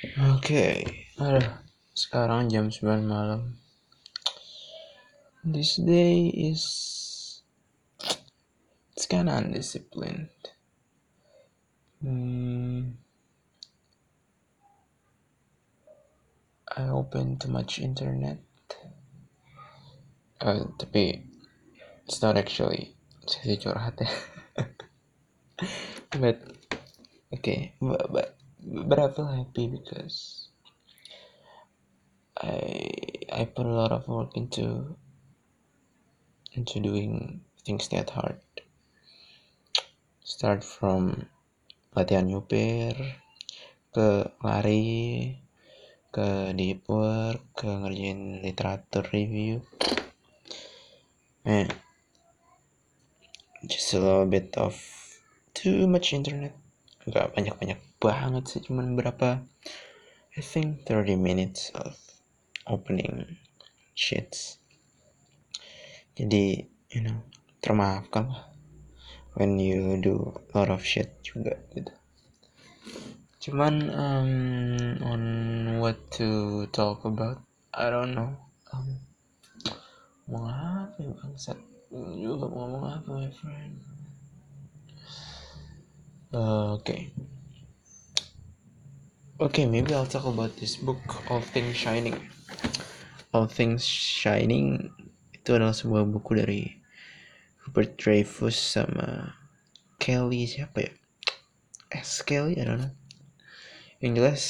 Oke, aduh, sekarang jam 9 malam. This day is it's kinda undisciplined. Hmm, I open too much internet. Uh, tapi it's not actually sesi curhat ya. but okay, but, but but I feel happy because I I put a lot of work into into doing things that hard. Start from latihan nyupir, ke lari, ke deep work, ke ngerjain literatur review. And just a little bit of too much internet. Gak banyak-banyak banget sih, cuman berapa I think 30 minutes of opening sheets. Jadi, you know, termaafkan lah when you do a lot of shit juga gitu. Cuman um, on what to talk about, I don't know. Um, mau apa ya bangsat? Juga mau apa my friend? Uh, okay. Okay, maybe I'll talk about this book, All Things Shining. All Things Shining itu adalah sebuah buku dari Rupert Dreyfus sama Kelly siapa ya? S Kelly, I don't know. Yang jelas,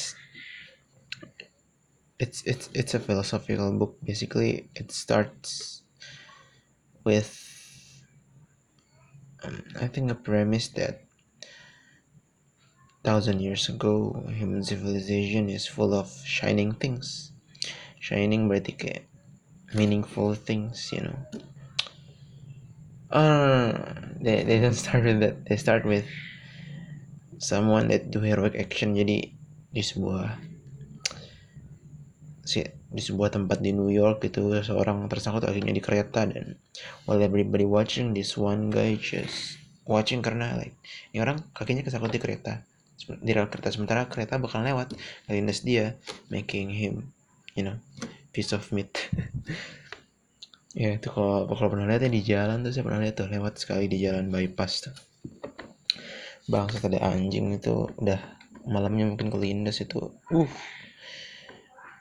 it's it's it's a philosophical book. Basically, it starts with um, I think a premise that thousand years ago human civilization is full of shining things. Shining berarti kayak meaningful things, you know. Uh, they they don't start with that. They start with someone that do heroic action. Jadi di sebuah si di sebuah tempat di New York itu seorang tersangkut akhirnya di kereta dan while everybody watching this one guy just watching karena like ini orang kakinya kesangkut di kereta di rel kereta. Sementara kereta bakal lewat lindas dia making him you know piece of meat. Ya itu kalau kalau pernah lihat ya di jalan tuh saya pernah lihat tuh lewat sekali di jalan bypass tuh. Bangsa ada anjing itu udah malamnya mungkin kelindas itu uh.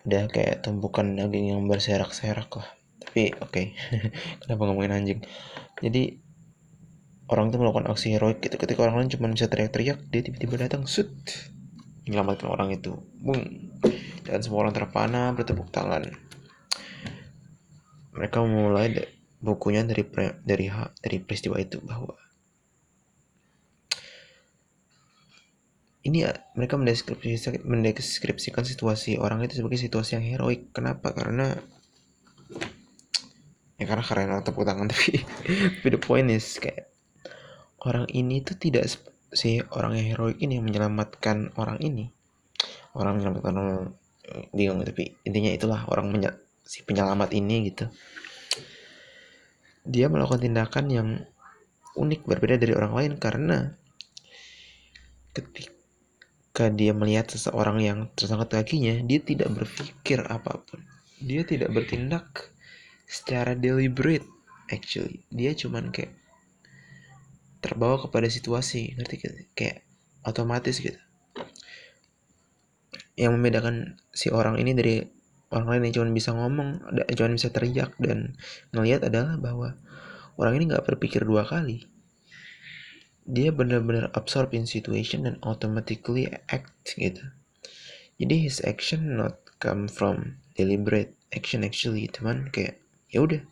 Udah kayak tumpukan daging yang berserak-serak lah. Tapi oke okay. kenapa ngomongin anjing? Jadi orang itu melakukan aksi heroik gitu ketika orang lain cuma bisa teriak-teriak dia tiba-tiba datang sut menyelamatkan orang itu bung dan semua orang terpana bertepuk tangan mereka memulai bukunya dari dari dari peristiwa itu bahwa ini mereka mendeskripsikan, mendeskripsikan situasi orang itu sebagai situasi yang heroik. Kenapa? Karena ya karena keren tepuk tangan tapi tapi the point is kayak orang ini tuh tidak si orang yang heroik ini yang menyelamatkan orang ini orang menyelamatkan orang bingung tapi intinya itulah orang menye, si penyelamat ini gitu dia melakukan tindakan yang unik berbeda dari orang lain karena ketika ketika dia melihat seseorang yang tersangkut kakinya, dia tidak berpikir apa pun. Dia tidak bertindak secara deliberate actually. Dia cuman kayak terbawa kepada situasi, ngerti gitu? Kayak otomatis gitu. Yang membedakan si orang ini dari orang lain yang cuma bisa ngomong, cuma bisa teriak dan ngelihat adalah bahwa orang ini nggak berpikir dua kali dia benar-benar absorb in situation dan automatically act gitu jadi his action not come from deliberate action actually teman kayak ya udah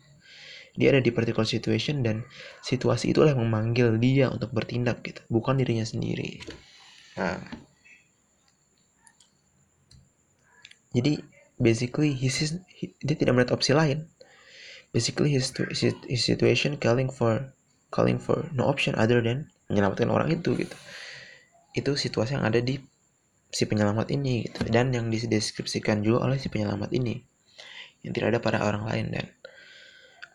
dia ada di particular situation dan situasi itulah yang memanggil dia untuk bertindak gitu bukan dirinya sendiri. Nah jadi basically his, he, dia tidak melihat opsi lain. Basically his, his, his situation calling for calling for no option other than menyelamatkan orang itu gitu. Itu situasi yang ada di si penyelamat ini gitu dan yang dideskripsikan juga oleh si penyelamat ini yang tidak ada pada orang lain dan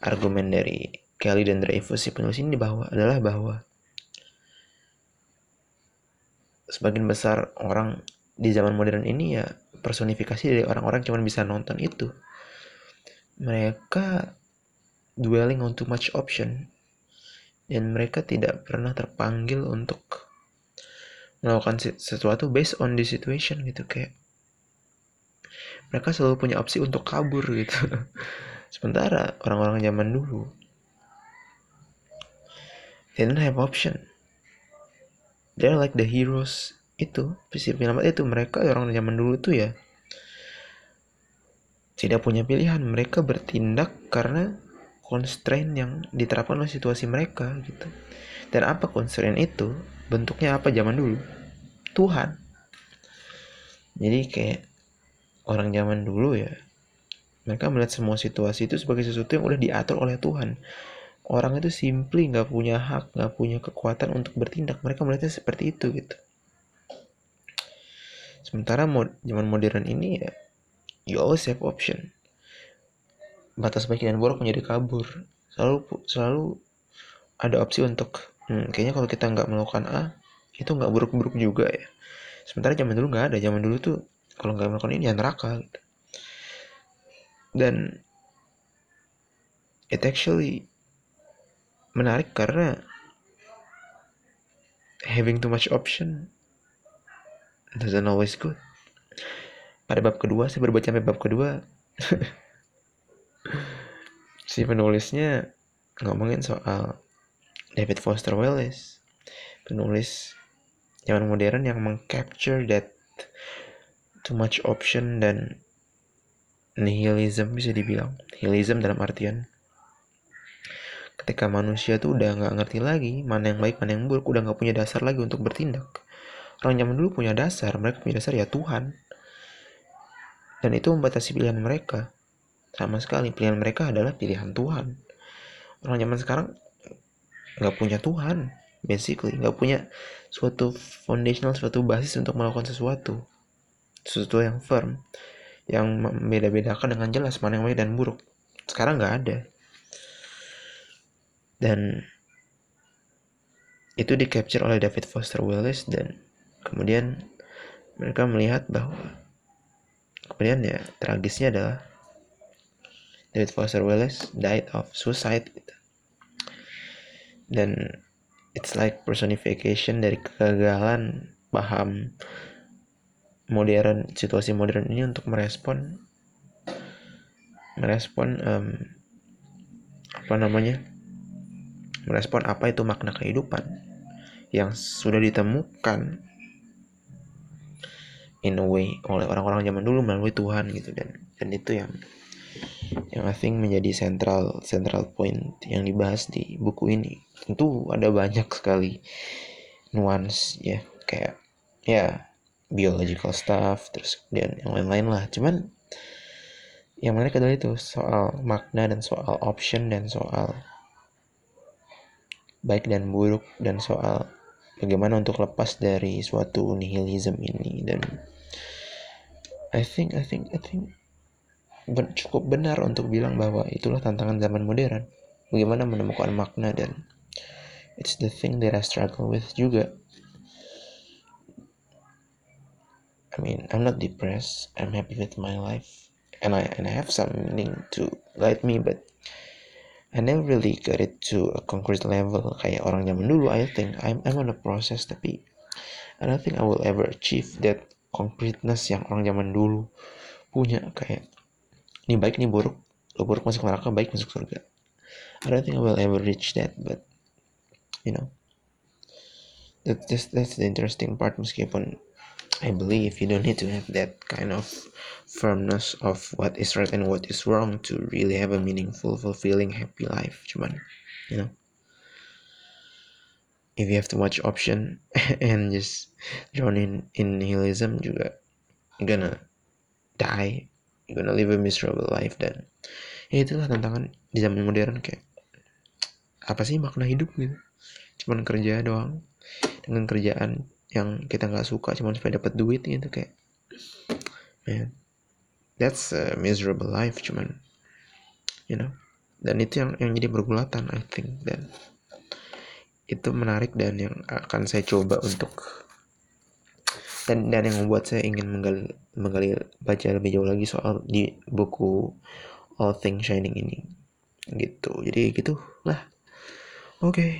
argumen dari Kelly dan Dreyfus si penulis ini bahwa adalah bahwa sebagian besar orang di zaman modern ini ya personifikasi dari orang-orang cuma bisa nonton itu. Mereka dwelling on too much option. Dan mereka tidak pernah terpanggil untuk melakukan sesuatu based on the situation gitu kayak mereka selalu punya opsi untuk kabur gitu sementara orang-orang zaman dulu they don't have option. They're like the heroes itu visi penyelamat itu mereka orang zaman dulu tuh ya tidak punya pilihan. Mereka bertindak karena constraint yang diterapkan oleh situasi mereka gitu. Dan apa constraint itu? Bentuknya apa zaman dulu? Tuhan. Jadi kayak orang zaman dulu ya mereka melihat semua situasi itu sebagai sesuatu yang udah diatur oleh Tuhan. Orang itu simply nggak punya hak nggak punya kekuatan untuk bertindak. Mereka melihatnya seperti itu gitu. Sementara mod zaman modern ini ya you always have option. Batas baik dan buruk menjadi kabur. Selalu selalu ada opsi untuk hmm, kayaknya kalau kita nggak melakukan A itu nggak buruk-buruk juga ya. Sementara zaman dulu nggak ada. Zaman dulu tuh kalau nggak melakukan ini ya neraka gitu dan it actually menarik karena having too much option doesn't always good. Pada bab kedua saya baru baca sampai bab kedua si penulisnya ngomongin soal David Foster Wallace penulis zaman modern yang mengcapture that too much option dan nihilism bisa dibilang nihilism dalam artian ketika manusia tuh udah nggak ngerti lagi mana yang baik mana yang buruk udah nggak punya dasar lagi untuk bertindak Orang zaman dulu punya dasar, mereka punya dasar ya Tuhan. Dan itu membatasi pilihan mereka. Sama sekali, pilihan mereka adalah pilihan Tuhan. Orang zaman sekarang nggak punya Tuhan, basically. Nggak punya suatu foundational, suatu basis untuk melakukan sesuatu. Sesuatu yang firm. Yang membeda-bedakan dengan jelas mana yang baik dan buruk. Sekarang nggak ada. Dan itu di capture oleh David Foster Wallace dan kemudian mereka melihat bahwa kemudian ya tragisnya adalah David Foster Wallace died of suicide gitu. dan it's like personification dari kegagalan paham modern situasi modern ini untuk merespon merespon um, apa namanya merespon apa itu makna kehidupan yang sudah ditemukan in a way oleh orang-orang zaman dulu melalui Tuhan gitu. Dan dan itu yang yang I think menjadi central central point yang dibahas di buku ini. Tentu ada banyak sekali nuance ya kayak ya biological stuff terus kemudian yang lain-lain lah cuman yang menarik adalah itu soal makna dan soal option dan soal baik dan buruk dan soal bagaimana untuk lepas dari suatu nihilism ini dan I think I think I think ben, cukup benar untuk bilang bahwa itulah tantangan zaman modern. Bagaimana menemukan makna dan it's the thing that I struggle with juga. I mean, I'm not depressed. I'm happy with my life, and I and I have something to guide me, but I never really got it to a concrete level kayak orang zaman dulu. I think I'm I'm on a process, tapi I don't think I will ever achieve that concreteness yang orang zaman dulu punya kayak ini baik ini buruk lo buruk masuk neraka baik masuk surga I don't think I will ever reach that but you know that just that's the interesting part meskipun I believe you don't need to have that kind of firmness of what is right and what is wrong to really have a meaningful fulfilling happy life cuman you know. If you have too much option and just drown in, in nihilism juga you're gonna die you're gonna live a miserable life dan ya itulah tantangan di zaman modern kayak apa sih makna hidup gitu. Cuman kerja doang. Dengan kerjaan yang kita nggak suka cuman supaya dapat duit gitu kayak man that's a miserable life cuman you know. Dan itu yang yang jadi pergulatan I think dan itu menarik dan yang akan saya coba untuk dan dan yang membuat saya ingin menggali menggali baca lebih jauh lagi soal di buku All Things Shining ini. Gitu. Jadi gitu lah oke. okay.